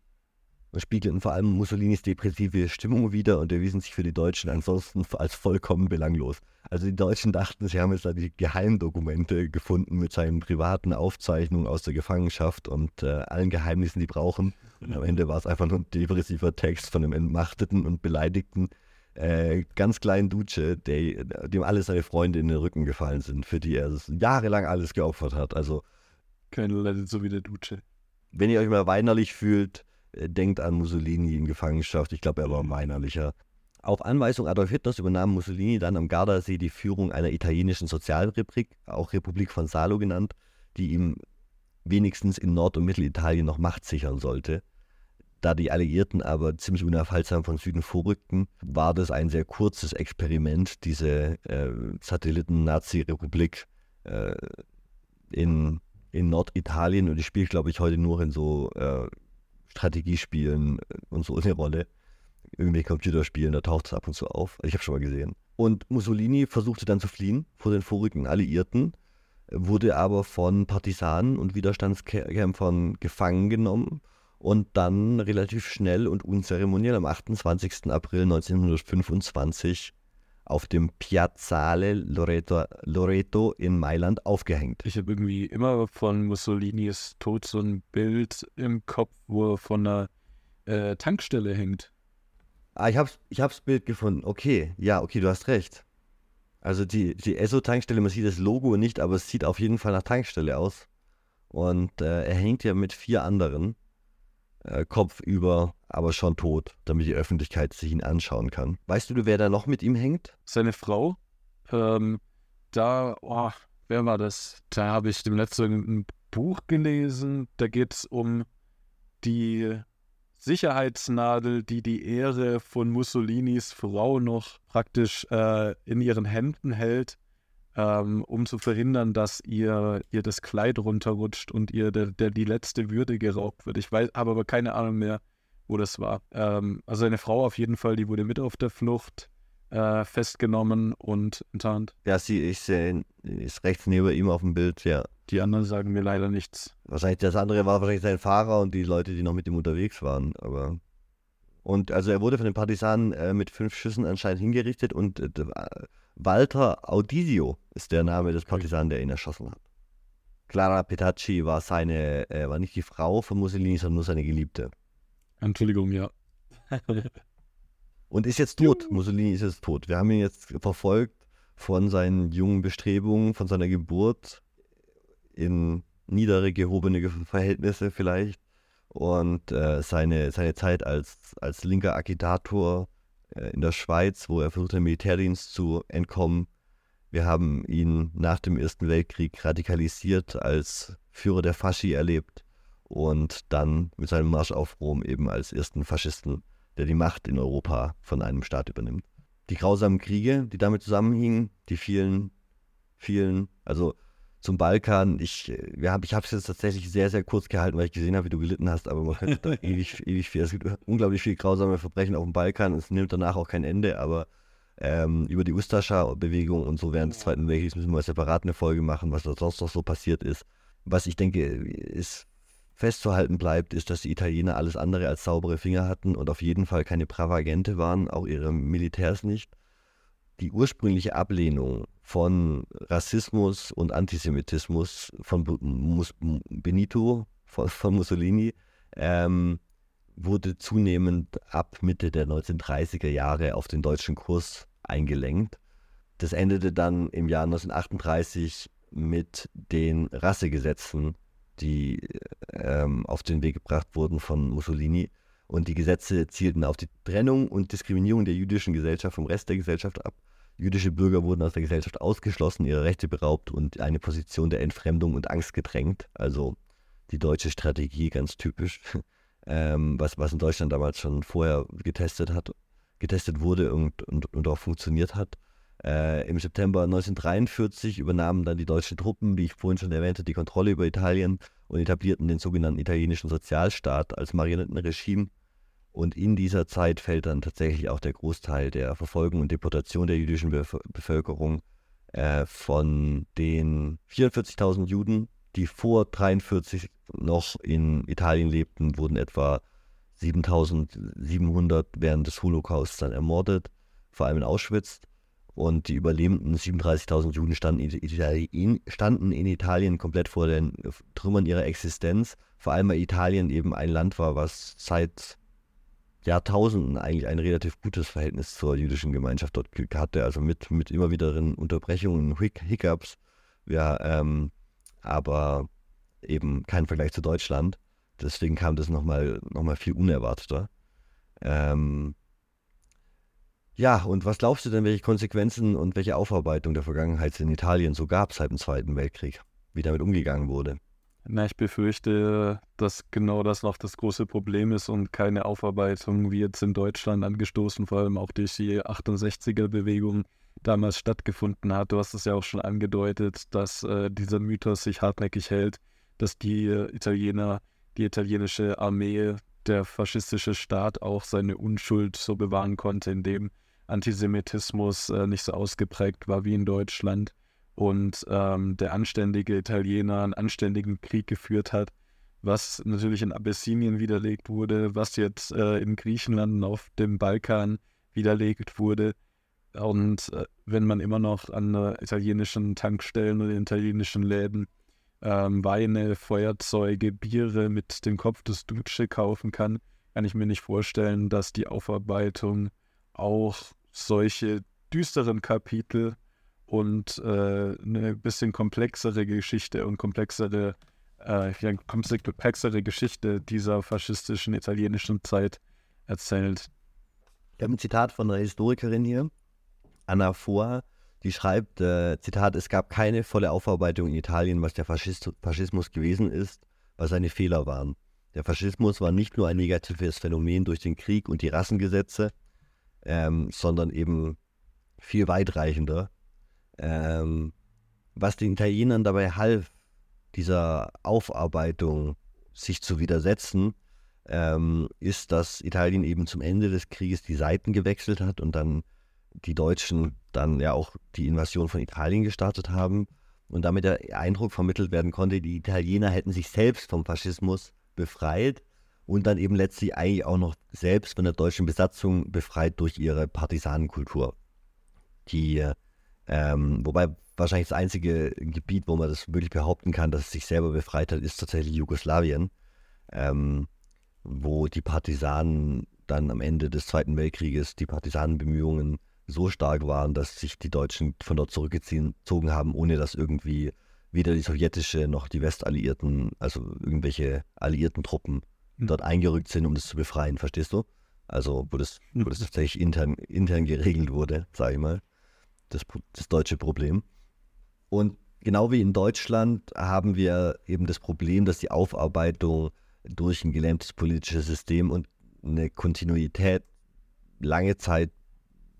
und spiegelten vor allem Mussolinis depressive Stimmung wider und erwiesen sich für die Deutschen ansonsten als vollkommen belanglos. Also die Deutschen dachten, sie haben jetzt da die Geheimdokumente gefunden mit seinen privaten Aufzeichnungen aus der Gefangenschaft und äh, allen Geheimnissen, die brauchen. Und am Ende war es einfach nur ein depressiver Text von einem entmachteten und beleidigten äh, ganz kleinen Duce, der, dem alle seine Freunde in den Rücken gefallen sind, für die er jahrelang alles geopfert hat. Also keine leidet so wie der Duce. Wenn ihr euch mal weinerlich fühlt, denkt an Mussolini in Gefangenschaft. Ich glaube, er war weinerlicher. Auf Anweisung Adolf Hitlers übernahm Mussolini dann am Gardasee die Führung einer italienischen Sozialrepublik, auch Republik von Salo genannt, die ihm wenigstens in Nord- und Mittelitalien noch Macht sichern sollte. Da die Alliierten aber ziemlich unaufhaltsam von Süden vorrückten, war das ein sehr kurzes Experiment, diese äh, Satelliten-Nazi-Republik äh, in, in Norditalien. Und die spielt, glaube ich, heute nur in so äh, Strategiespielen äh, und so eine Rolle. Irgendwie Computerspielen, da taucht es ab und zu auf. Ich habe schon mal gesehen. Und Mussolini versuchte dann zu fliehen vor den vorigen Alliierten, wurde aber von Partisanen und Widerstandskämpfern gefangen genommen und dann relativ schnell und unzeremoniell am 28. April 1925 auf dem Piazzale Loreto, Loreto in Mailand aufgehängt. Ich habe irgendwie immer von Mussolinis Tod so ein Bild im Kopf, wo er von einer äh, Tankstelle hängt. Ah, ich habe ich hab's Bild gefunden. Okay, ja, okay, du hast recht. Also die, die Esso-Tankstelle, man sieht das Logo nicht, aber es sieht auf jeden Fall nach Tankstelle aus. Und äh, er hängt ja mit vier anderen äh, kopfüber, aber schon tot, damit die Öffentlichkeit sich ihn anschauen kann. Weißt du, wer da noch mit ihm hängt? Seine Frau. Ähm, da, oh, wer war das? Da habe ich dem letzten ein Buch gelesen. Da geht es um die Sicherheitsnadel, die die Ehre von Mussolinis Frau noch praktisch äh, in ihren Händen hält ähm, um zu verhindern, dass ihr, ihr das Kleid runterrutscht und ihr der, der, die letzte Würde geraubt wird. Ich weiß, habe aber keine Ahnung mehr, wo das war. Ähm, also eine Frau auf jeden Fall, die wurde mit auf der Flucht äh, festgenommen und enttarnt. Ja, sie ich sehe, ist rechts neben ihm auf dem Bild, ja. Die anderen sagen mir leider nichts. Wahrscheinlich das andere war wahrscheinlich sein Fahrer und die Leute, die noch mit ihm unterwegs waren, aber und also er wurde von den Partisanen äh, mit fünf Schüssen anscheinend hingerichtet und äh, Walter Audisio ist der Name des Partisanen, der ihn erschossen hat. Clara Petacci war seine, äh, war nicht die Frau von Mussolini, sondern nur seine Geliebte. Entschuldigung, ja. Und ist jetzt tot. Mussolini ist jetzt tot. Wir haben ihn jetzt verfolgt von seinen jungen Bestrebungen, von seiner Geburt in niedere gehobene Verhältnisse vielleicht und äh, seine, seine Zeit als, als linker Agitator äh, in der Schweiz, wo er versucht, dem Militärdienst zu entkommen. Wir haben ihn nach dem Ersten Weltkrieg radikalisiert als Führer der Fasci erlebt und dann mit seinem Marsch auf Rom eben als ersten Faschisten der die Macht in Europa von einem Staat übernimmt. Die grausamen Kriege, die damit zusammenhingen, die vielen, vielen, also zum Balkan, ich, ja, ich habe es jetzt tatsächlich sehr, sehr kurz gehalten, weil ich gesehen habe, wie du gelitten hast, aber man könnte da ewig, ewig viel, es gibt unglaublich viele grausame Verbrechen auf dem Balkan, es nimmt danach auch kein Ende, aber ähm, über die Ustascha-Bewegung und so während des Zweiten Weltkriegs müssen wir separat eine Folge machen, was da sonst noch so passiert ist. Was ich denke, ist festzuhalten bleibt, ist, dass die Italiener alles andere als saubere Finger hatten und auf jeden Fall keine Bravagente waren, auch ihre Militärs nicht. Die ursprüngliche Ablehnung von Rassismus und Antisemitismus von Benito, von, von Mussolini, ähm, wurde zunehmend ab Mitte der 1930er Jahre auf den deutschen Kurs eingelenkt. Das endete dann im Jahr 1938 mit den Rassegesetzen, die ähm, auf den Weg gebracht wurden von Mussolini. Und die Gesetze zielten auf die Trennung und Diskriminierung der jüdischen Gesellschaft vom Rest der Gesellschaft ab. Jüdische Bürger wurden aus der Gesellschaft ausgeschlossen, ihre Rechte beraubt und eine Position der Entfremdung und Angst gedrängt. Also die deutsche Strategie, ganz typisch, ähm, was, was in Deutschland damals schon vorher getestet hat, getestet wurde und, und, und auch funktioniert hat. Äh, Im September 1943 übernahmen dann die deutschen Truppen, wie ich vorhin schon erwähnte, die Kontrolle über Italien und etablierten den sogenannten italienischen Sozialstaat als Marionettenregime. Und in dieser Zeit fällt dann tatsächlich auch der Großteil der Verfolgung und Deportation der jüdischen Bevölkerung äh, von den 44.000 Juden, die vor 1943 noch in Italien lebten, wurden etwa 7.700 während des Holocausts dann ermordet, vor allem in Auschwitz. Und die überlebenden 37.000 Juden standen in, standen in, Italien komplett vor den Trümmern ihrer Existenz. Vor allem weil Italien eben ein Land war, was seit Jahrtausenden eigentlich ein relativ gutes Verhältnis zur jüdischen Gemeinschaft dort hatte. Also mit, mit immer wiederen Unterbrechungen, Hic Hiccups. Ja, ähm, aber eben kein Vergleich zu Deutschland. Deswegen kam das nochmal noch mal viel unerwarteter. Ähm, ja, und was glaubst du denn, welche Konsequenzen und welche Aufarbeitung der Vergangenheit in Italien so gab seit dem Zweiten Weltkrieg? Wie damit umgegangen wurde? Na, ich befürchte, dass genau das noch das große Problem ist und keine Aufarbeitung wie jetzt in Deutschland angestoßen, vor allem auch durch die 68er-Bewegung damals stattgefunden hat. Du hast es ja auch schon angedeutet, dass äh, dieser Mythos sich hartnäckig hält, dass die äh, Italiener, die italienische Armee, der faschistische Staat auch seine Unschuld so bewahren konnte, indem Antisemitismus äh, nicht so ausgeprägt war wie in Deutschland und ähm, der anständige Italiener einen anständigen Krieg geführt hat, was natürlich in Abessinien widerlegt wurde, was jetzt äh, in Griechenland und auf dem Balkan widerlegt wurde. Und äh, wenn man immer noch an äh, italienischen Tankstellen oder italienischen Läden ähm, Weine, Feuerzeuge, Biere mit dem Kopf des Duce kaufen kann, kann ich mir nicht vorstellen, dass die Aufarbeitung auch solche düsteren Kapitel und äh, eine bisschen komplexere Geschichte und komplexere, äh, komplexere Geschichte dieser faschistischen italienischen Zeit erzählt. Ich habe ein Zitat von einer Historikerin hier, Anna Foa, die schreibt, äh, Zitat, es gab keine volle Aufarbeitung in Italien, was der Faschist Faschismus gewesen ist, was seine Fehler waren. Der Faschismus war nicht nur ein negatives Phänomen durch den Krieg und die Rassengesetze, ähm, sondern eben viel weitreichender. Ähm, was den Italienern dabei half, dieser Aufarbeitung sich zu widersetzen, ähm, ist, dass Italien eben zum Ende des Krieges die Seiten gewechselt hat und dann die Deutschen dann ja auch die Invasion von Italien gestartet haben und damit der Eindruck vermittelt werden konnte, die Italiener hätten sich selbst vom Faschismus befreit und dann eben letztlich eigentlich auch noch selbst von der deutschen Besatzung befreit durch ihre Partisanenkultur. Die, ähm, wobei wahrscheinlich das einzige Gebiet, wo man das wirklich behaupten kann, dass es sich selber befreit hat, ist tatsächlich Jugoslawien, ähm, wo die Partisanen dann am Ende des Zweiten Weltkrieges die Partisanenbemühungen so stark waren, dass sich die Deutschen von dort zurückgezogen haben, ohne dass irgendwie weder die sowjetische noch die Westalliierten, also irgendwelche alliierten Truppen. Dort eingerückt sind, um das zu befreien, verstehst du? Also wo das, wo das tatsächlich intern, intern geregelt wurde, sage ich mal, das, das deutsche Problem. Und genau wie in Deutschland haben wir eben das Problem, dass die Aufarbeitung durch ein gelähmtes politisches System und eine Kontinuität lange Zeit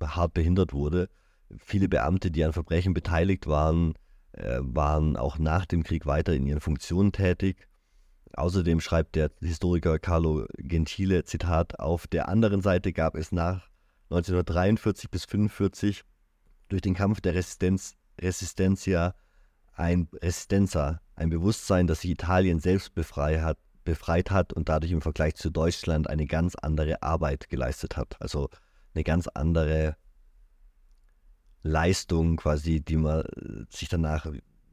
hart behindert wurde. Viele Beamte, die an Verbrechen beteiligt waren, äh, waren auch nach dem Krieg weiter in ihren Funktionen tätig. Außerdem schreibt der Historiker Carlo Gentile, Zitat, auf der anderen Seite gab es nach 1943 bis 1945 durch den Kampf der Resistenz, Resistencia ein Resistenza, ein Bewusstsein, das sich Italien selbst befreit hat, befreit hat und dadurch im Vergleich zu Deutschland eine ganz andere Arbeit geleistet hat. Also eine ganz andere Leistung quasi, die man sich danach,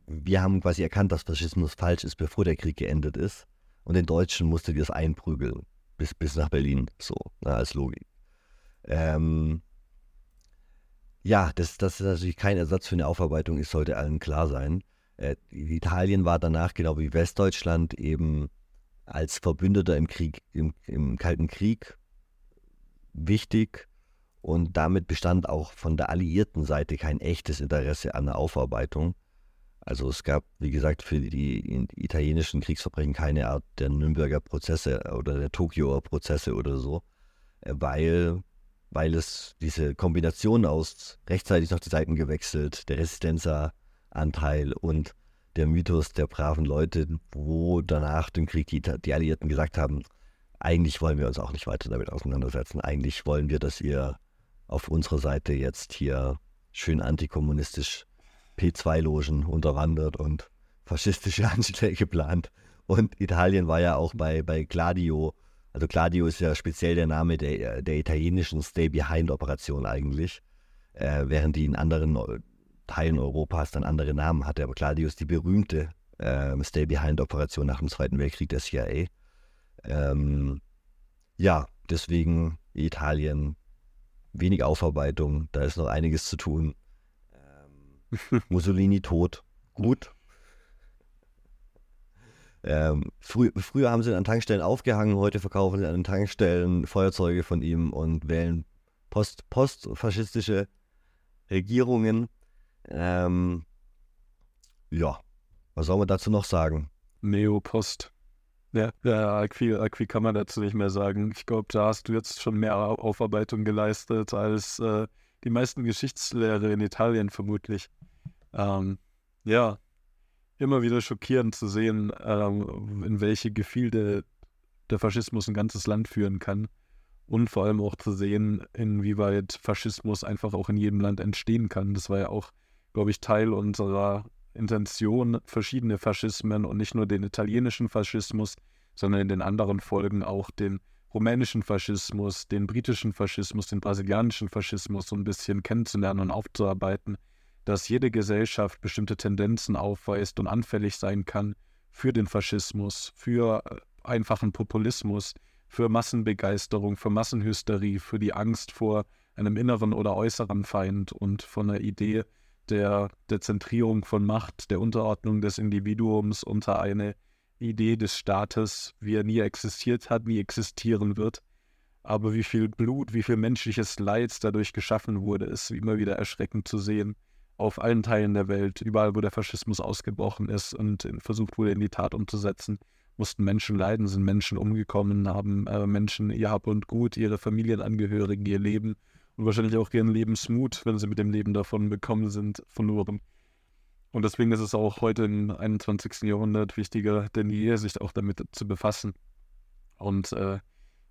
wir haben quasi erkannt, dass Faschismus falsch ist, bevor der Krieg geendet ist. Und den Deutschen musste das einprügeln, bis, bis nach Berlin, so, na, als Logik. Ähm, ja, das, das ist natürlich kein Ersatz für eine Aufarbeitung, es sollte allen klar sein. Äh, Italien war danach, genau wie Westdeutschland, eben als Verbündeter im Krieg, im, im Kalten Krieg wichtig und damit bestand auch von der alliierten Seite kein echtes Interesse an der Aufarbeitung. Also es gab, wie gesagt, für die italienischen Kriegsverbrechen keine Art der Nürnberger Prozesse oder der Tokioer Prozesse oder so, äh, weil, weil es diese Kombination aus rechtzeitig noch die Seiten gewechselt, der Resistenzanteil und der Mythos der braven Leute, wo danach dem Krieg die, die Alliierten gesagt haben, eigentlich wollen wir uns auch nicht weiter damit auseinandersetzen. Eigentlich wollen wir, dass ihr auf unserer Seite jetzt hier schön antikommunistisch P2-Logen unterwandert und faschistische Anschläge plant. Und Italien war ja auch bei, bei Gladio, also Gladio ist ja speziell der Name der, der italienischen Stay-Behind-Operation eigentlich, äh, während die in anderen Teilen Europas dann andere Namen hatte. Aber Gladio ist die berühmte äh, Stay-Behind-Operation nach dem Zweiten Weltkrieg der CIA. Ähm, ja, deswegen Italien wenig Aufarbeitung, da ist noch einiges zu tun. Mussolini tot, gut. Ähm, frü früher haben sie an Tankstellen aufgehangen, heute verkaufen sie an den Tankstellen Feuerzeuge von ihm und wählen post postfaschistische Regierungen. Ähm, ja, was soll man dazu noch sagen? Neopost. Ja, ja viel, viel kann man dazu nicht mehr sagen. Ich glaube, da hast du jetzt schon mehr Aufarbeitung geleistet als äh, die meisten Geschichtslehrer in Italien vermutlich. Ähm, ja, immer wieder schockierend zu sehen, ähm, in welche Gefilde der Faschismus ein ganzes Land führen kann. Und vor allem auch zu sehen, inwieweit Faschismus einfach auch in jedem Land entstehen kann. Das war ja auch, glaube ich, Teil unserer Intention, verschiedene Faschismen und nicht nur den italienischen Faschismus, sondern in den anderen Folgen auch den rumänischen Faschismus, den britischen Faschismus, den brasilianischen Faschismus so ein bisschen kennenzulernen und aufzuarbeiten, dass jede Gesellschaft bestimmte Tendenzen aufweist und anfällig sein kann für den Faschismus, für äh, einfachen Populismus, für Massenbegeisterung, für Massenhysterie, für die Angst vor einem inneren oder äußeren Feind und von der Idee, der, der Zentrierung von Macht, der Unterordnung des Individuums unter eine Idee des Staates, wie er nie existiert hat, nie existieren wird. Aber wie viel Blut, wie viel menschliches Leid dadurch geschaffen wurde, ist immer wieder erschreckend zu sehen. Auf allen Teilen der Welt, überall, wo der Faschismus ausgebrochen ist und versucht wurde, in die Tat umzusetzen, mussten Menschen leiden, sind Menschen umgekommen, haben äh, Menschen ihr Hab und Gut, ihre Familienangehörigen, ihr Leben und wahrscheinlich auch ihren Lebensmut, wenn sie mit dem Leben davon bekommen sind, verloren. Und deswegen ist es auch heute im 21. Jahrhundert wichtiger denn je, sich auch damit zu befassen. Und äh,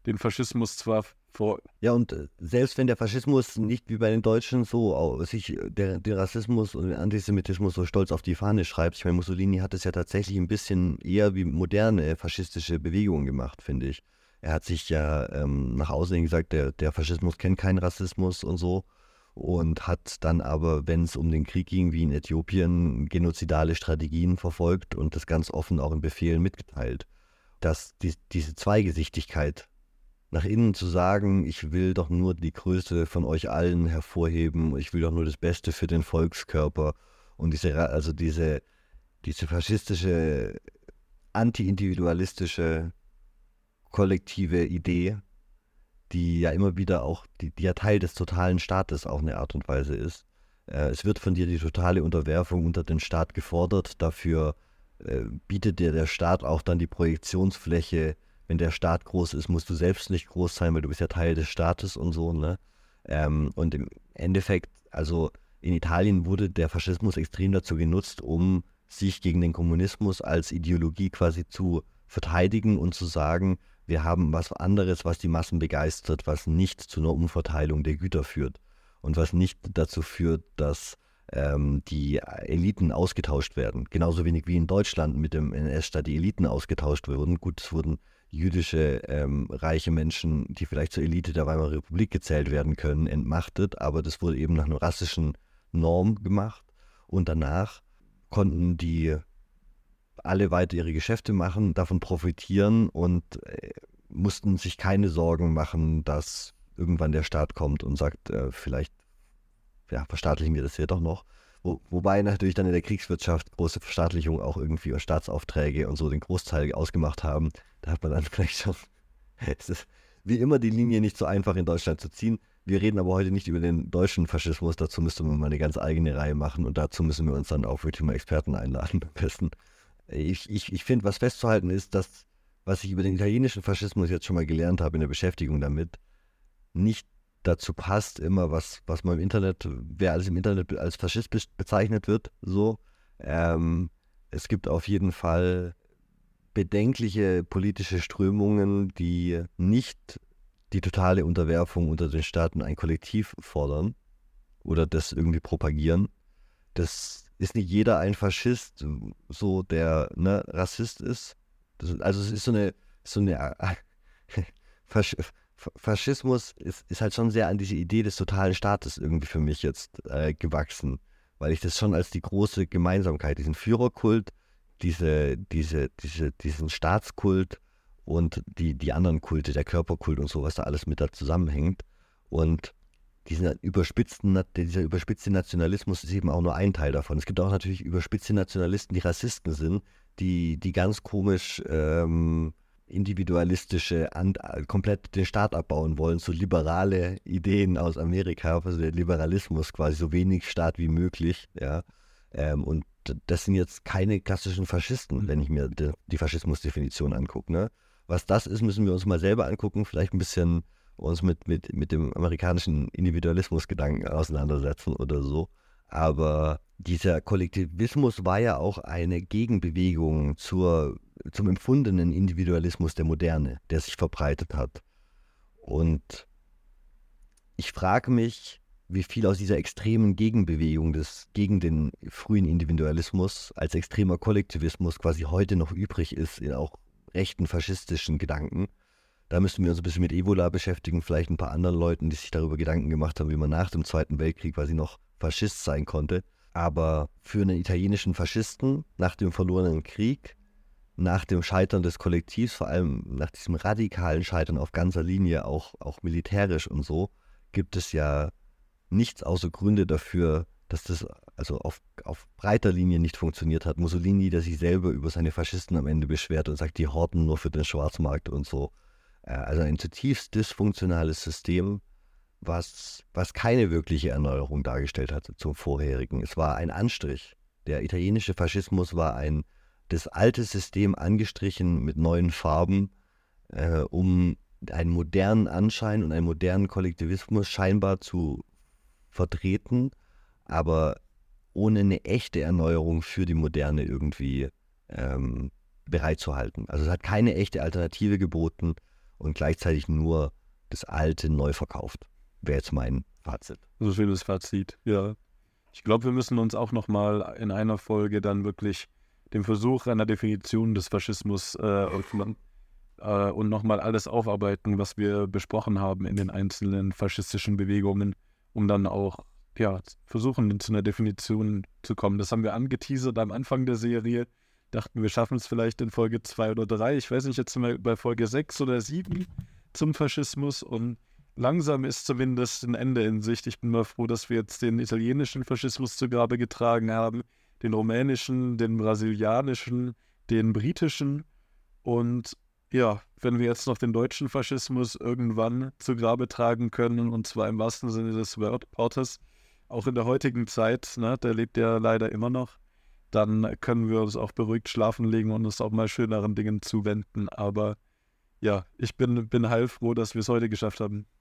den Faschismus zwar vor. Ja, und äh, selbst wenn der Faschismus nicht wie bei den Deutschen so sich äh, der, den Rassismus und den Antisemitismus so stolz auf die Fahne schreibt, ich meine, Mussolini hat es ja tatsächlich ein bisschen eher wie moderne faschistische Bewegungen gemacht, finde ich. Er hat sich ja ähm, nach außen gesagt, der, der Faschismus kennt keinen Rassismus und so. Und hat dann aber, wenn es um den Krieg ging, wie in Äthiopien, genozidale Strategien verfolgt und das ganz offen auch in Befehlen mitgeteilt. Dass die, diese Zweigesichtigkeit nach innen zu sagen, ich will doch nur die Größe von euch allen hervorheben, ich will doch nur das Beste für den Volkskörper und diese, also diese, diese faschistische, anti-individualistische kollektive Idee, die ja immer wieder auch, die, die ja Teil des totalen Staates auf eine Art und Weise ist. Äh, es wird von dir die totale Unterwerfung unter den Staat gefordert. Dafür äh, bietet dir der Staat auch dann die Projektionsfläche wenn der Staat groß ist, musst du selbst nicht groß sein, weil du bist ja Teil des Staates und so, ne? Ähm, und im Endeffekt, also in Italien wurde der Faschismus extrem dazu genutzt, um sich gegen den Kommunismus als Ideologie quasi zu verteidigen und zu sagen, wir haben was anderes, was die Massen begeistert, was nicht zu einer Umverteilung der Güter führt und was nicht dazu führt, dass ähm, die Eliten ausgetauscht werden. Genauso wenig wie in Deutschland mit dem NS-Staat die Eliten ausgetauscht wurden. Gut, es wurden jüdische ähm, reiche Menschen, die vielleicht zur Elite der Weimarer Republik gezählt werden können, entmachtet, aber das wurde eben nach einer rassischen Norm gemacht und danach konnten die alle weiter ihre Geschäfte machen, davon profitieren und äh, mussten sich keine Sorgen machen, dass irgendwann der Staat kommt und sagt, äh, vielleicht ja, verstaatlichen wir das hier doch noch. Wo, wobei natürlich dann in der Kriegswirtschaft große Verstaatlichungen auch irgendwie Staatsaufträge und so den Großteil ausgemacht haben. Da hat man dann vielleicht schon. es ist wie immer die Linie nicht so einfach in Deutschland zu ziehen. Wir reden aber heute nicht über den deutschen Faschismus. Dazu müsste man mal eine ganz eigene Reihe machen und dazu müssen wir uns dann auch wirklich mal Experten einladen am besten. Ich, ich, ich finde, was festzuhalten ist, dass, was ich über den italienischen Faschismus jetzt schon mal gelernt habe in der Beschäftigung damit, nicht dazu passt, immer was, was man im Internet, wer alles im Internet als Faschist bezeichnet wird, so. Ähm, es gibt auf jeden Fall bedenkliche politische Strömungen, die nicht die totale Unterwerfung unter den Staaten ein Kollektiv fordern oder das irgendwie propagieren. Das ist nicht jeder ein Faschist, so der ne, Rassist ist. Das, also es ist so eine, so eine Fasch, Faschismus ist, ist halt schon sehr an diese Idee des totalen Staates irgendwie für mich jetzt äh, gewachsen, weil ich das schon als die große Gemeinsamkeit, diesen Führerkult, diese, diese, diese, diesen Staatskult und die, die anderen Kulte, der Körperkult und so, was da alles mit da zusammenhängt. Und diesen überspitzten, dieser überspitzte Nationalismus ist eben auch nur ein Teil davon. Es gibt auch natürlich überspitzte Nationalisten, die Rassisten sind, die, die ganz komisch ähm, individualistische, and, komplett den Staat abbauen wollen, so liberale Ideen aus Amerika, also der Liberalismus quasi, so wenig Staat wie möglich, ja. Ähm, und das sind jetzt keine klassischen Faschisten, wenn ich mir die, die Faschismusdefinition angucke. Ne? Was das ist, müssen wir uns mal selber angucken, vielleicht ein bisschen uns mit, mit, mit dem amerikanischen Individualismusgedanken auseinandersetzen oder so. Aber dieser Kollektivismus war ja auch eine Gegenbewegung zur, zum empfundenen Individualismus der Moderne, der sich verbreitet hat. Und ich frage mich, wie viel aus dieser extremen Gegenbewegung des, gegen den frühen Individualismus als extremer Kollektivismus quasi heute noch übrig ist, in auch rechten faschistischen Gedanken. Da müssten wir uns ein bisschen mit Evola beschäftigen, vielleicht ein paar anderen Leuten, die sich darüber Gedanken gemacht haben, wie man nach dem Zweiten Weltkrieg quasi noch Faschist sein konnte. Aber für einen italienischen Faschisten nach dem verlorenen Krieg, nach dem Scheitern des Kollektivs, vor allem nach diesem radikalen Scheitern auf ganzer Linie, auch, auch militärisch und so, gibt es ja nichts außer Gründe dafür, dass das also auf, auf breiter Linie nicht funktioniert hat. Mussolini, der sich selber über seine Faschisten am Ende beschwert und sagt, die horten nur für den Schwarzmarkt und so. Äh, also ein zutiefst dysfunktionales System, was, was keine wirkliche Erneuerung dargestellt hat zum vorherigen. Es war ein Anstrich. Der italienische Faschismus war ein das alte System angestrichen mit neuen Farben, äh, um einen modernen Anschein und einen modernen Kollektivismus scheinbar zu vertreten, aber ohne eine echte Erneuerung für die Moderne irgendwie ähm, bereitzuhalten. Also es hat keine echte Alternative geboten und gleichzeitig nur das Alte neu verkauft. Wäre jetzt mein Fazit. So schönes Fazit, ja. Ich glaube, wir müssen uns auch nochmal in einer Folge dann wirklich dem Versuch einer Definition des Faschismus äh, öffnen äh, und nochmal alles aufarbeiten, was wir besprochen haben in den einzelnen faschistischen Bewegungen, um dann auch ja, versuchen, zu einer Definition zu kommen. Das haben wir angeteasert am Anfang der Serie. Dachten, wir schaffen es vielleicht in Folge 2 oder 3. Ich weiß nicht, jetzt sind wir bei Folge 6 oder 7 zum Faschismus und langsam ist zumindest ein Ende in Sicht. Ich bin mal froh, dass wir jetzt den italienischen Faschismus zu Grabe getragen haben, den rumänischen, den brasilianischen, den britischen und ja, wenn wir jetzt noch den deutschen Faschismus irgendwann zu Grabe tragen können, und zwar im wahrsten Sinne des Wortes, auch in der heutigen Zeit, ne, der lebt ja leider immer noch, dann können wir uns auch beruhigt schlafen legen und uns auch mal schöneren Dingen zuwenden. Aber ja, ich bin, bin heilfroh, dass wir es heute geschafft haben.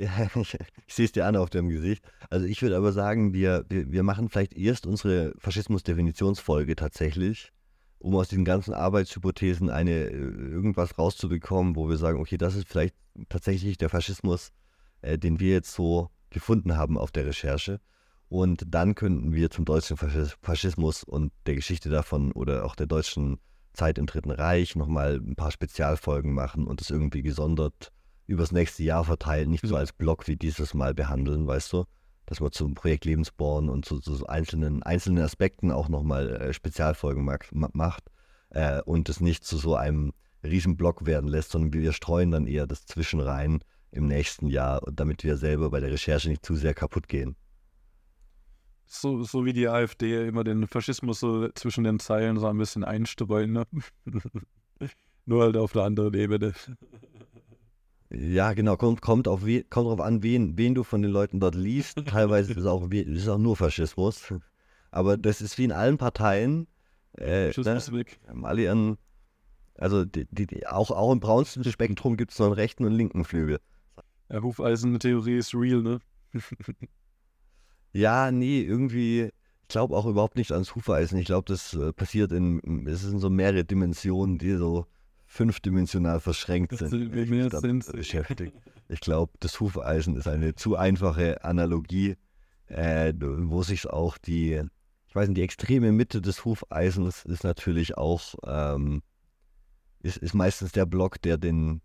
Ja, ich, ich sehe es dir an auf deinem Gesicht. Also ich würde aber sagen, wir, wir, wir machen vielleicht erst unsere Faschismus-Definitionsfolge tatsächlich, um aus diesen ganzen Arbeitshypothesen eine äh, irgendwas rauszubekommen, wo wir sagen, okay, das ist vielleicht tatsächlich der Faschismus, äh, den wir jetzt so gefunden haben auf der Recherche. Und dann könnten wir zum deutschen Faschismus und der Geschichte davon oder auch der deutschen Zeit im Dritten Reich nochmal ein paar Spezialfolgen machen und es irgendwie gesondert übers nächste Jahr verteilen, nicht so als Block wie dieses Mal behandeln, weißt du? Dass man zum Projekt Lebensborn und zu, zu einzelnen, einzelnen Aspekten auch nochmal äh, Spezialfolgen mag, macht äh, und es nicht zu so einem Riesenblock werden lässt, sondern wir streuen dann eher das Zwischenrein im nächsten Jahr, damit wir selber bei der Recherche nicht zu sehr kaputt gehen. So, so wie die AfD immer den Faschismus so zwischen den Zeilen so ein bisschen einstreuen, ne? Nur halt auf der anderen Ebene. Ja, genau, kommt, kommt, auf we, kommt darauf an, wen, wen du von den Leuten dort liest. Teilweise ist es auch, ist auch nur Faschismus. Aber das ist wie in allen Parteien. Äh, Faschismus ne? weg. Alle ihren, also die, die, die, auch, auch im braunsten Spektrum gibt es noch einen rechten und linken Flügel. Ja, Hufeisen-Theorie ist real, ne? ja, nee, irgendwie, ich glaube auch überhaupt nicht ans Hufeisen. Ich glaube, das äh, passiert in, es sind so mehrere Dimensionen, die so fünfdimensional verschränkt sind. Wie mehr sind beschäftigt. Ich glaube, das Hufeisen ist eine zu einfache Analogie, äh, wo sich auch die, ich weiß nicht, die extreme Mitte des Hufeisens ist natürlich auch, ähm, ist, ist meistens der Block, der den,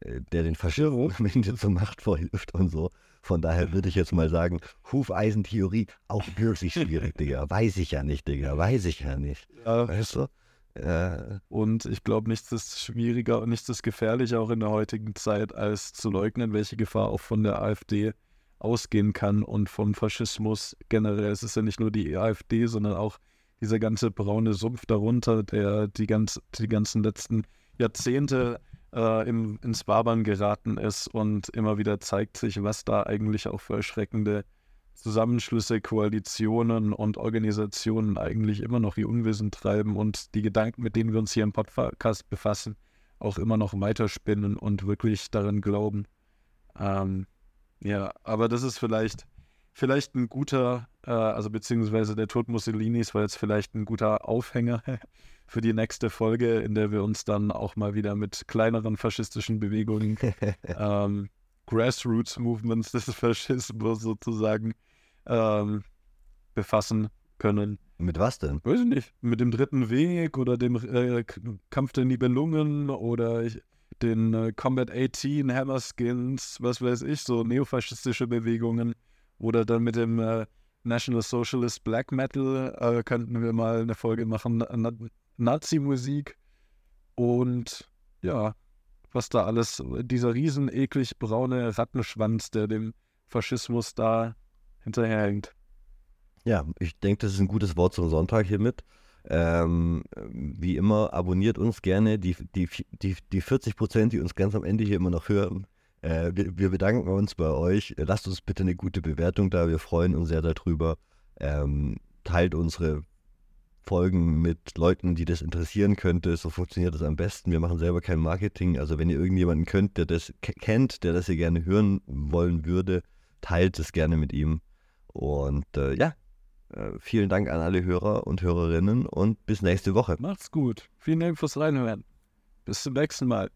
äh, der den Faschismus zur Macht verhilft und so. Von daher würde ich jetzt mal sagen, Hufeisentheorie auch wirklich schwierig, Digga. Weiß ich ja nicht, Digga. Weiß ich ja nicht. Ja. Weißt du? Äh, und ich glaube, nichts ist schwieriger und nichts ist gefährlicher auch in der heutigen Zeit, als zu leugnen, welche Gefahr auch von der AfD ausgehen kann und vom Faschismus generell. Es ist ja nicht nur die AfD, sondern auch dieser ganze braune Sumpf darunter, der die, ganz, die ganzen letzten Jahrzehnte äh, im, ins Wabern geraten ist und immer wieder zeigt sich, was da eigentlich auch für erschreckende Zusammenschlüsse, Koalitionen und Organisationen eigentlich immer noch ihr Unwesen treiben und die Gedanken, mit denen wir uns hier im Podcast befassen, auch immer noch weiterspinnen und wirklich daran glauben. Ähm, ja, aber das ist vielleicht, vielleicht ein guter, äh, also beziehungsweise der Tod Mussolinis war jetzt vielleicht ein guter Aufhänger für die nächste Folge, in der wir uns dann auch mal wieder mit kleineren faschistischen Bewegungen ähm, Grassroots-Movements des Faschismus sozusagen ähm, befassen können. Mit was denn? Weiß ich nicht. Mit dem dritten Weg oder dem äh, Kampf der Nibelungen oder den äh, Combat 18, Hammerskins, was weiß ich, so neofaschistische Bewegungen. Oder dann mit dem äh, National Socialist Black Metal äh, könnten wir mal eine Folge machen, Nazi-Musik. Und ja, was da alles, dieser riesen eklig braune Rattenschwanz, der dem Faschismus da hinterherhängt. Ja, ich denke, das ist ein gutes Wort zum Sonntag hiermit. Ähm, wie immer, abonniert uns gerne. Die, die, die, die 40 Prozent, die uns ganz am Ende hier immer noch hören, äh, wir, wir, bedanken uns bei euch. Lasst uns bitte eine gute Bewertung da. Wir freuen uns sehr darüber. Ähm, teilt unsere Folgen mit Leuten, die das interessieren könnte. So funktioniert das am besten. Wir machen selber kein Marketing. Also wenn ihr irgendjemanden könnt, der das kennt, der das hier gerne hören wollen würde, teilt es gerne mit ihm. Und äh, ja, äh, vielen Dank an alle Hörer und Hörerinnen und bis nächste Woche. Macht's gut. Vielen Dank fürs Reinhören. Bis zum nächsten Mal.